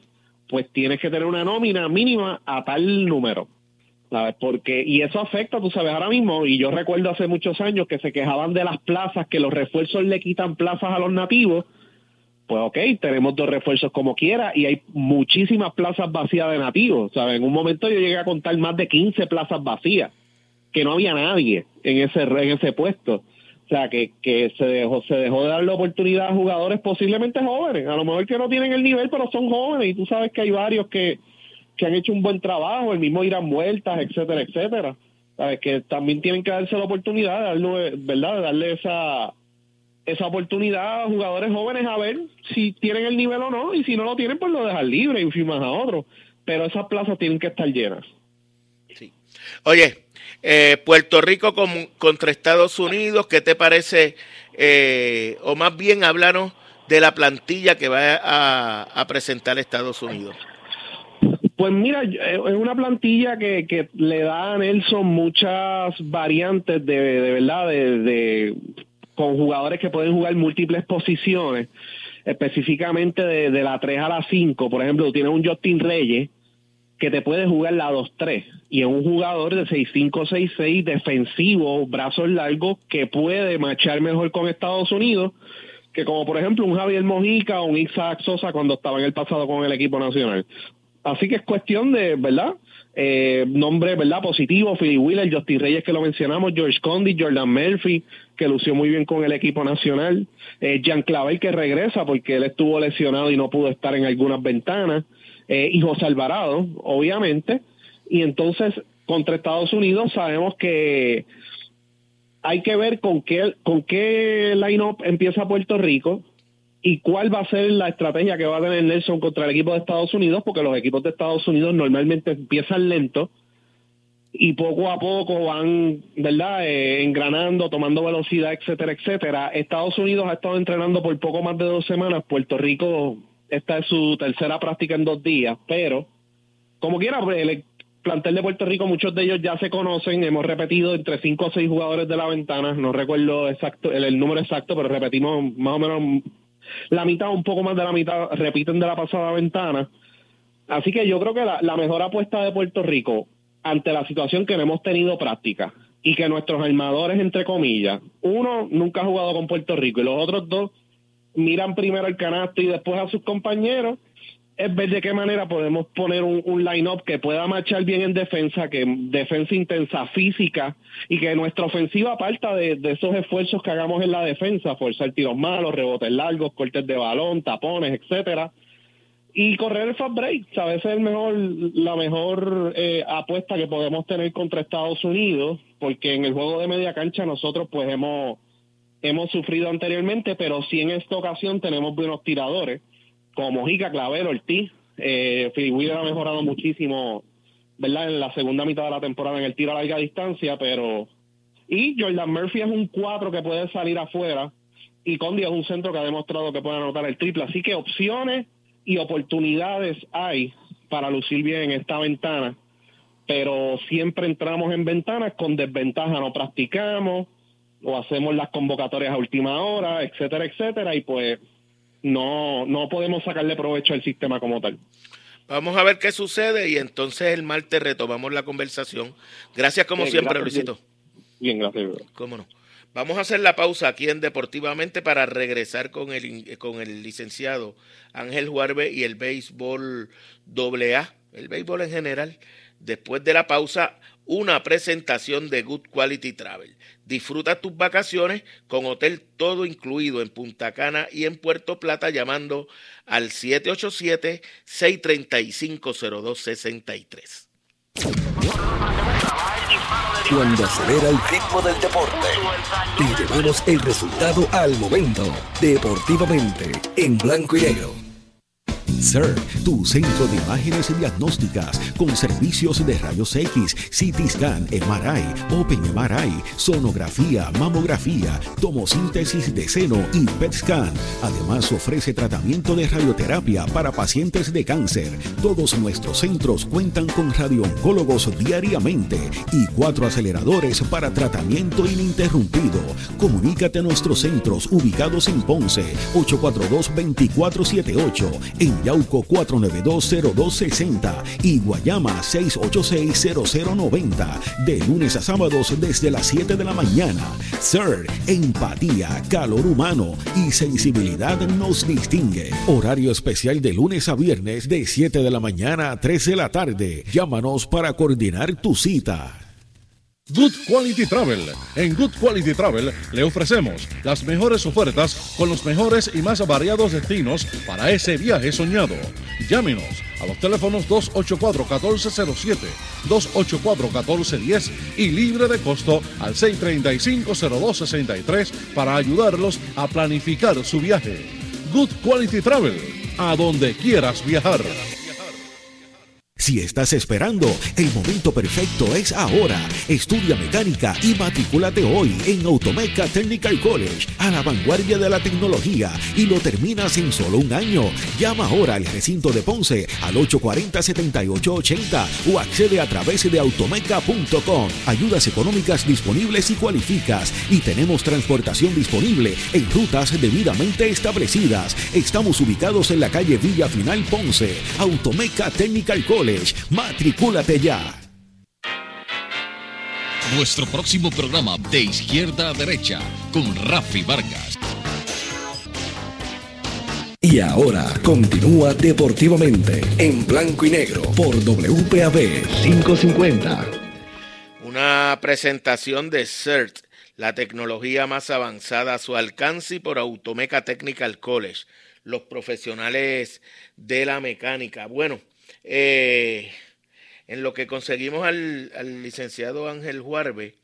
pues tienes que tener una nómina mínima a tal número. ¿Sabes? Porque, y eso afecta, tú sabes, ahora mismo, y yo recuerdo hace muchos años que se quejaban de las plazas, que los refuerzos le quitan plazas a los nativos, pues ok, tenemos dos refuerzos como quiera y hay muchísimas plazas vacías de nativos, ¿sabes? En un momento yo llegué a contar más de 15 plazas vacías, que no había nadie en ese, en ese puesto. O sea, que, que se dejó se dejó de dar la oportunidad a jugadores posiblemente jóvenes, a lo mejor que no tienen el nivel, pero son jóvenes y tú sabes que hay varios que, que han hecho un buen trabajo, el mismo irán vueltas, etcétera, etcétera. Que también tienen que darse la oportunidad, de darle, ¿verdad? De darle esa, esa oportunidad a jugadores jóvenes a ver si tienen el nivel o no, y si no lo tienen, pues lo dejan libre y firmas a otro. Pero esas plazas tienen que estar llenas. Sí. Oye, eh, Puerto Rico contra Estados Unidos, ¿qué te parece? Eh, o más bien háblanos de la plantilla que va a, presentar Estados Unidos. Pues mira, eh, es una plantilla que, que, le da a Nelson muchas variantes de, de verdad, de, de, con jugadores que pueden jugar múltiples posiciones, específicamente de, de la 3 a la 5. Por ejemplo, tienes un Justin Reyes, que te puede jugar la 2-3 y es un jugador de 6-5, 6-6 defensivo, brazos largos que puede marchar mejor con Estados Unidos que como por ejemplo un Javier Mojica o un Isaac Sosa cuando estaba en el pasado con el equipo nacional. Así que es cuestión de, ¿verdad? Eh, nombre, ¿verdad? Positivo, Philly Wheeler, Justin Reyes que lo mencionamos, George Condi, Jordan Murphy, que lució muy bien con el equipo nacional, eh, Jean Clavel que regresa porque él estuvo lesionado y no pudo estar en algunas ventanas, eh, y José Alvarado, obviamente. Y entonces, contra Estados Unidos sabemos que hay que ver con qué, con qué line-up empieza Puerto Rico y cuál va a ser la estrategia que va a tener Nelson contra el equipo de Estados Unidos, porque los equipos de Estados Unidos normalmente empiezan lento y poco a poco van, ¿verdad?, eh, engranando, tomando velocidad, etcétera, etcétera. Estados Unidos ha estado entrenando por poco más de dos semanas, Puerto Rico esta es su tercera práctica en dos días, pero como quiera, pues, el plantel de Puerto Rico, muchos de ellos ya se conocen, hemos repetido entre cinco o seis jugadores de la ventana, no recuerdo exacto el, número exacto, pero repetimos más o menos la mitad, un poco más de la mitad, repiten de la pasada ventana. Así que yo creo que la, la mejor apuesta de Puerto Rico ante la situación que no hemos tenido práctica y que nuestros armadores, entre comillas, uno nunca ha jugado con Puerto Rico y los otros dos miran primero el canasto y después a sus compañeros, es ver de qué manera podemos poner un, line-up que pueda marchar bien en defensa, que defensa intensa física y que nuestra ofensiva parta de, esos esfuerzos que hagamos en la defensa, forzar tiros malos, rebotes largos, cortes de balón, tapones, etcétera. y correr el fast break, a veces es el mejor, la mejor eh, apuesta que podemos tener contra Estados Unidos, porque en el juego de media cancha nosotros pues hemos, hemos sufrido anteriormente, pero sí en esta ocasión tenemos buenos tiradores, como Jica, Clavero, Ortiz, eh, Philip ha mejorado muchísimo, ¿verdad? En la segunda mitad de la temporada en el tiro a larga distancia, pero... Y Jordan Murphy es un cuatro que puede salir afuera, y Condi es un centro que ha demostrado que puede anotar el triple, así que opciones y oportunidades hay para lucir bien en esta ventana, pero siempre entramos en ventanas con desventaja, no practicamos o hacemos las convocatorias a última hora, etcétera, etcétera, y pues no, no podemos sacarle provecho al sistema como tal. Vamos a ver qué sucede y entonces el martes retomamos la conversación. Gracias como siempre, Luisito. Bien, gracias. Cómo no. Vamos a hacer la pausa aquí en Deportivamente para regresar con el, con el licenciado Ángel Juarbe y el béisbol AA, el béisbol en general. Después de la pausa, una presentación de Good Quality Travel. Disfruta tus vacaciones con hotel todo incluido en Punta Cana y en Puerto Plata llamando al 787-635-0263. Cuando acelera el ritmo del deporte, te llevamos el resultado al momento, deportivamente, en blanco y negro. CERT, tu centro de imágenes diagnósticas con servicios de rayos X, CT scan, MRI, Open MRI, sonografía, mamografía, tomosíntesis de seno y PET scan. Además ofrece tratamiento de radioterapia para pacientes de cáncer. Todos nuestros centros cuentan con radiooncólogos diariamente y cuatro aceleradores para tratamiento ininterrumpido. Comunícate a nuestros centros ubicados en Ponce 842-2478, en Yauco 4920260 y Guayama 6860090. De lunes a sábados desde las 7 de la mañana. Sir, empatía, calor humano y sensibilidad nos distingue. Horario especial de lunes a viernes de 7 de la mañana a 3 de la tarde. Llámanos para coordinar tu cita. Good Quality Travel. En Good Quality Travel le ofrecemos las mejores ofertas con los mejores y más variados destinos para ese viaje soñado. Llámenos a los teléfonos 284-1407, 284-1410 y libre de costo al 635-0263 para ayudarlos a planificar su viaje. Good Quality Travel, a donde quieras viajar. Si estás esperando, el momento perfecto es ahora. Estudia mecánica y matricúlate hoy en Automeca Technical College, a la vanguardia de la tecnología, y lo terminas en solo un año. Llama ahora al recinto de Ponce al 840-7880 o accede a través de automeca.com. Ayudas económicas disponibles y cualificas. Y tenemos transportación disponible en rutas debidamente establecidas. Estamos ubicados en la calle Villa Final Ponce. Automeca Technical College. Matricúlate ya. Nuestro próximo programa de izquierda a derecha con Rafi Vargas. Y ahora continúa deportivamente en blanco y negro por WPAB 550. Una presentación de CERT, la tecnología más avanzada a su alcance y por Automeca Technical College, los profesionales de la mecánica. Bueno, eh, en lo que conseguimos al, licenciado Ángel Juarbe,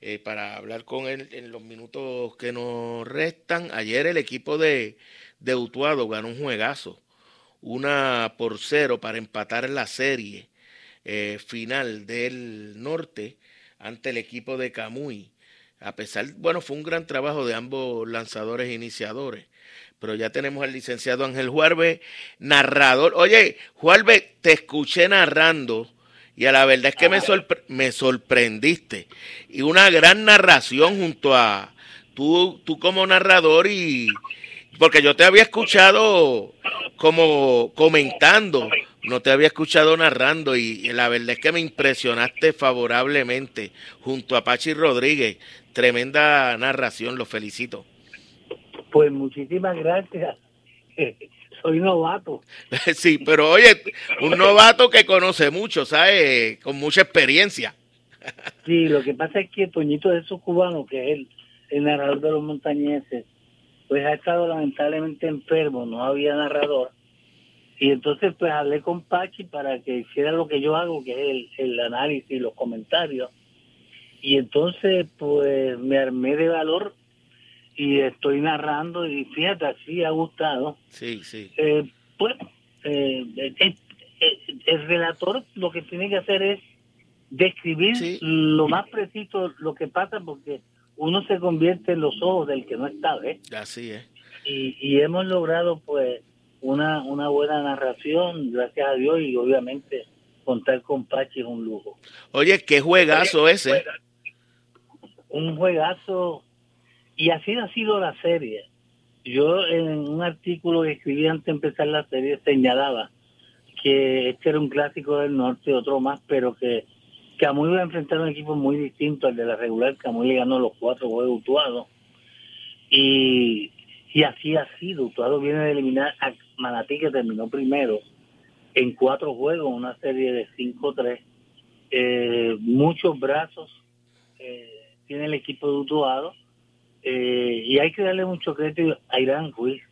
eh, para hablar con él en los minutos que nos restan. Ayer el equipo de, de Utuado ganó un juegazo, una por cero para empatar la serie eh, final del norte ante el equipo de Camuy. A pesar, bueno, fue un gran trabajo de ambos lanzadores e iniciadores pero ya tenemos al licenciado Ángel Juarbe, narrador. Oye, Juarbe, te escuché narrando y a la verdad es que me, me sorprendiste. Y una gran narración junto a tú, tú como narrador y... Porque yo te había escuchado como comentando, no te había escuchado narrando y, y la verdad es que me impresionaste favorablemente junto a Pachi Rodríguez. Tremenda narración, lo felicito. Pues muchísimas gracias. <laughs> Soy novato. <laughs> Sí, pero oye, un novato que conoce mucho, ¿sabes? Con mucha experiencia. <laughs> Sí, lo que pasa es que Toñito de esos cubanos, que es el, el narrador de los montañeses, pues ha estado lamentablemente enfermo, no había narrador. Y entonces pues hablé con Pachi para que hiciera lo que yo hago, que es el, el análisis y los comentarios. Y entonces pues me armé de valor y estoy narrando y fíjate, así ha gustado. Sí, sí. Eh, pues eh, el relator lo que tiene que hacer es describir Sí. lo más preciso lo que pasa porque uno se convierte en los ojos del que no está, ¿ves? Así es. y, y hemos logrado pues una, una buena narración, gracias a Dios, y obviamente contar con Pachi es un lujo. Oye, qué juegazo ese. Un juegazo, y así ha sido la serie. Yo en un artículo que escribí antes de empezar la serie señalaba que este era un clásico del norte, otro más, pero que Camuy iba a enfrentar un equipo muy distinto al de la regular. Camuy le ganó los cuatro juegos Utuado. Y, y así ha sido. Utuado viene de eliminar a Manatí, que terminó primero en cuatro juegos, una serie de 5-3. Eh, muchos brazos eh, tiene el equipo de Utuado. Eh, y hay que darle mucho crédito a Irán Ruiz,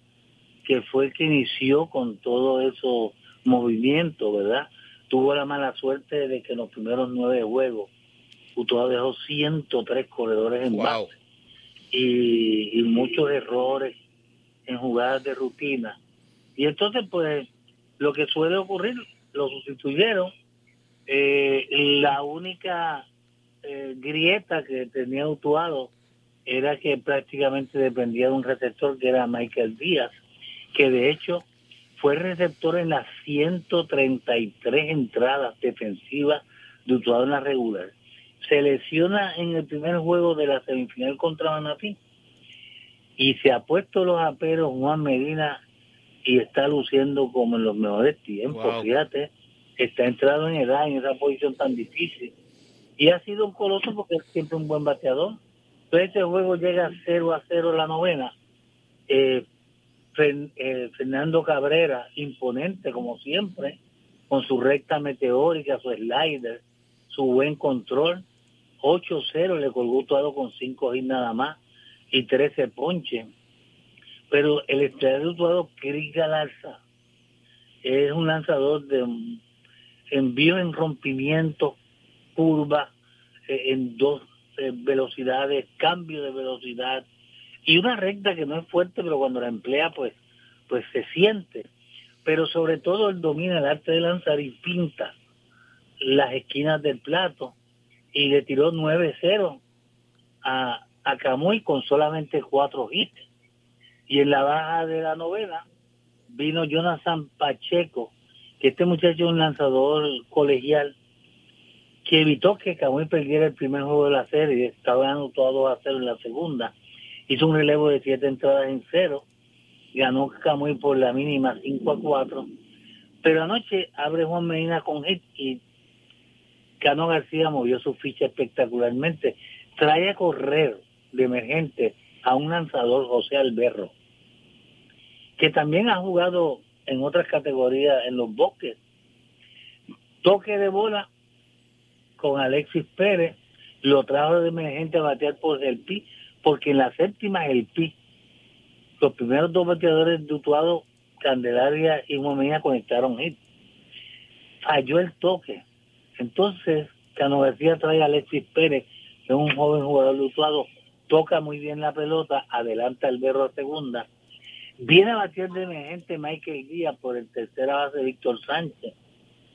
que fue el que inició con todo eso movimiento, ¿verdad? Tuvo la mala suerte de que en los primeros nueve juegos Utuado dejó 103 corredores en Wow. base y, y muchos errores en jugadas de rutina. Y entonces, pues, lo que suele ocurrir, lo sustituyeron. Eh, la única eh, grieta que tenía Utuado era que prácticamente dependía de un receptor que era Michael Díaz, que de hecho fue receptor en las 133 entradas defensivas de Utuado en la regular. Se lesiona en el primer juego de la semifinal contra Manatí y se ha puesto los aperos Juan Medina y está luciendo como en los mejores tiempos, Wow. fíjate, está entrado en edad en esa posición tan difícil y ha sido un coloso porque es siempre un buen bateador. Entonces este juego llega a 0 a 0 la novena. Eh, eh, Fernando Cabrera, imponente como siempre, con su recta meteórica, su slider, su buen control. 8-0 le colgó todo con 5 hits nada más y 13 ponches. Pero el estrella de Utuado, Chris Galarza, es un lanzador de envío en rompimiento, curva, eh, en dos eh, velocidades, cambio de velocidad y una recta que no es fuerte, pero cuando la emplea, pues, pues se siente. Pero sobre todo él domina el arte de lanzar y pinta las esquinas del plato y le tiró 9-0 a, a Camuy con solamente cuatro hits. Y en la baja de la novena vino Jonathan Pacheco, que este muchacho es un lanzador colegial que evitó que Camuy perdiera el primer juego de la serie, estaba ganando todo 2 a 0 en la segunda, hizo un relevo de siete entradas en cero, ganó Camuy por la mínima 5 a 4, pero anoche abre Juan Medina con hit y Cano García movió su ficha espectacularmente, trae a correr de emergente a un lanzador José Alberro, que también ha jugado en otras categorías en los bosques. Toque de bola con Alexis Pérez, lo trajo de emergente a batear por el PI, porque en la séptima el PI, los primeros dos bateadores de Utuado, Candelaria y Momenia conectaron hit. Falló el toque. Entonces, Cano García trae a Alexis Pérez, es un joven jugador de Utuado, toca muy bien la pelota, adelanta el berro a segunda. Viene a batear de emergente Michael Díaz por el tercera base Víctor Sánchez.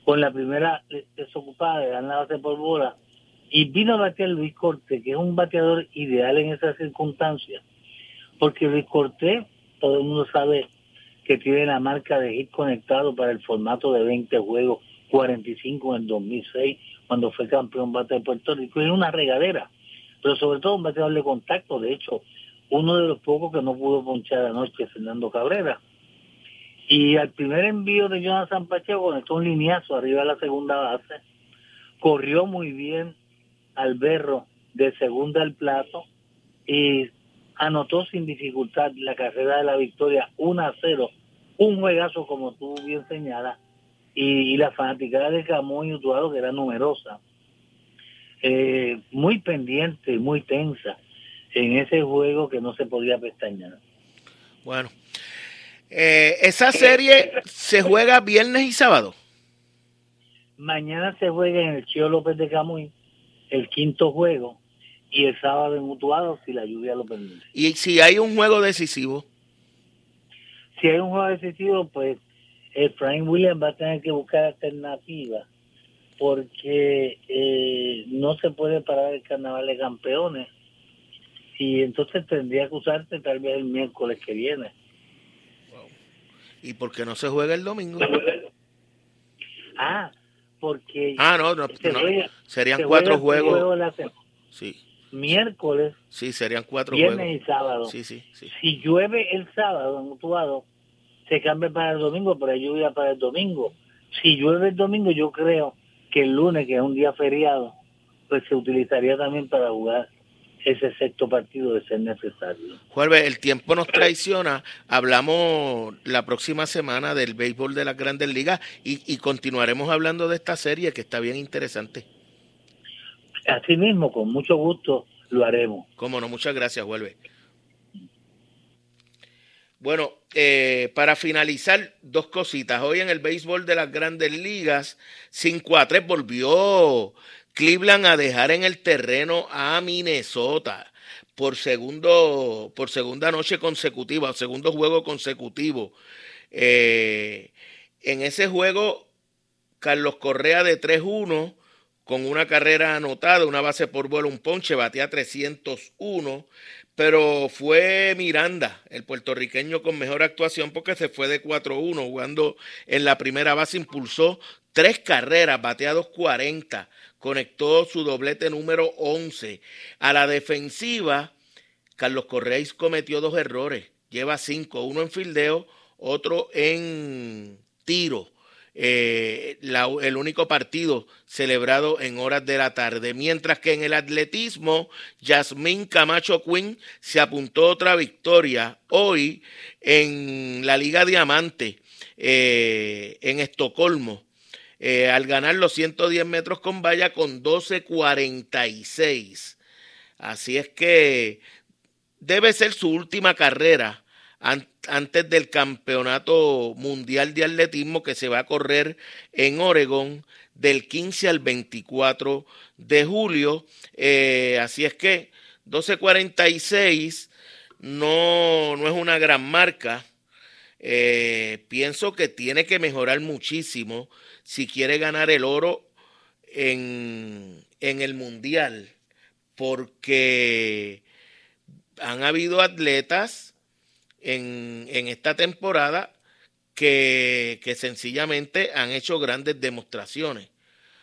Con la primera desocupada, le dan la base por bola. Y vino a batear Luis Cortés, que es un bateador ideal en esas circunstancias. Porque Luis Cortés, todo el mundo sabe que tiene la marca de hit conectado para el formato de 20 juegos, 45 en el 2006, cuando fue campeón bate de Puerto Rico. Es una regadera, pero sobre todo un bateador de contacto. De hecho, uno de los pocos que no pudo ponchar anoche, Fernando Cabrera. Y al primer envío de Jonathan Pacheco conectó un lineazo arriba de la segunda base, corrió muy bien al berro de segunda al plato y anotó sin dificultad la carrera de la victoria 1 a 0, un juegazo como tú bien señalas, y, la fanaticada de Camuy y Utuado que era numerosa, eh, muy pendiente, muy tensa en ese juego que no se podía pestañear. Bueno, Eh, ¿Esa serie se juega viernes y sábado? Mañana se juega en el Chío López de Camuy el quinto juego y el sábado en Mutuado si la lluvia lo permite. ¿Y si hay un juego decisivo? Si hay un juego decisivo, pues el Frank Williams va a tener que buscar alternativas porque eh, no se puede parar el carnaval de campeones y entonces tendría que usarse tal vez el miércoles que viene. ¿Y por qué no se juega el domingo? Ah, porque ah, no, no, serían cuatro juegos. sí. Miércoles. Sí, serían cuatro viernes juegos. y sábado. Sí, sí, sí. Si llueve el sábado en Utuado, se cambia para el domingo, pero hay lluvia para el domingo. Si llueve el domingo, yo creo que el lunes, que es un día feriado, pues se utilizaría también para jugar ese sexto partido de ser necesario. Jueves, el tiempo nos traiciona. Hablamos la próxima semana del béisbol de las grandes ligas y, y continuaremos hablando de esta serie que está bien interesante. Así mismo, con mucho gusto lo haremos. Cómo no, muchas gracias, vuelve. Bueno, eh, para finalizar, dos cositas. Hoy en el béisbol de las grandes ligas, 5 a 3 volvió Cleveland a dejar en el terreno a Minnesota por segundo por segunda noche consecutiva, segundo juego consecutivo. Eh, en ese juego, Carlos Correa de 3-1 con una carrera anotada, una base por vuelo, un ponche, batía 301, pero fue Miranda, el puertorriqueño con mejor actuación porque se fue de 4-1 jugando en la primera base, impulsó tres carreras, bateados 40 conectó su doblete número 11. A la defensiva, Carlos Correis cometió dos errores. Lleva cinco, uno en fildeo, otro en tiro. Eh, el único partido celebrado en horas de la tarde. Mientras que en el atletismo, Yasmín Camacho Quinn se apuntó otra victoria hoy en la Liga Diamante eh, en Estocolmo. Eh, al ganar los 110 metros con valla con 12.46. Así es que debe ser su última carrera antes del campeonato mundial de atletismo que se va a correr en Oregón del 15 al 24 de julio. Eh, así es que 12.46 no, no es una gran marca. Eh, pienso que tiene que mejorar muchísimo si quiere ganar el oro en, el mundial, porque han habido atletas en, esta temporada que, sencillamente han hecho grandes demostraciones.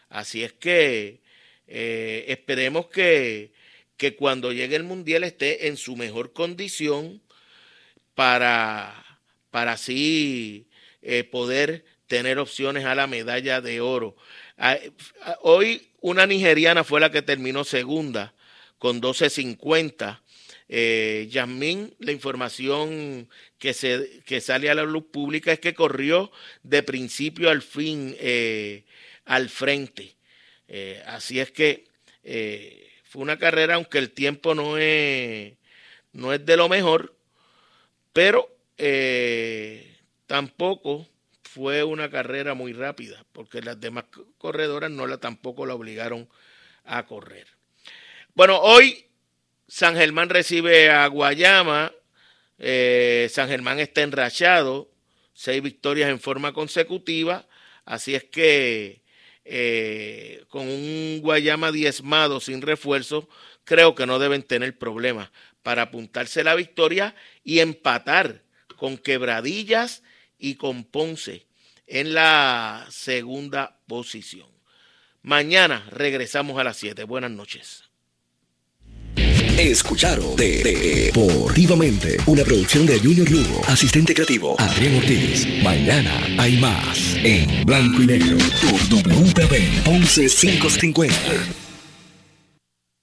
Así es que eh, esperemos que, que cuando llegue el mundial esté en su mejor condición para, para así eh, poder tener opciones a la medalla de oro. Ah, hoy una nigeriana fue la que terminó segunda con 12.50. Eh, Yasmín, la información que, se, que sale a la luz pública es que corrió de principio al fin eh, al frente. Eh, así es que eh, fue una carrera, aunque el tiempo no es, no es de lo mejor, pero tampoco fue una carrera muy rápida, porque las demás corredoras no la tampoco la obligaron a correr. Bueno, hoy San Germán recibe a Guayama. Eh, San Germán está enrachado, seis victorias en forma consecutiva. Así es que eh, con un Guayama diezmado sin refuerzo, creo que no deben tener problemas para apuntarse la victoria y empatar con quebradillas y con Ponce en la segunda posición. Mañana regresamos a las 7. Buenas noches. Escucharon Deportivamente, una producción de Junior Lugo, asistente creativo Adrián Ortiz. Mañana hay más en blanco y negro por WPB 11550.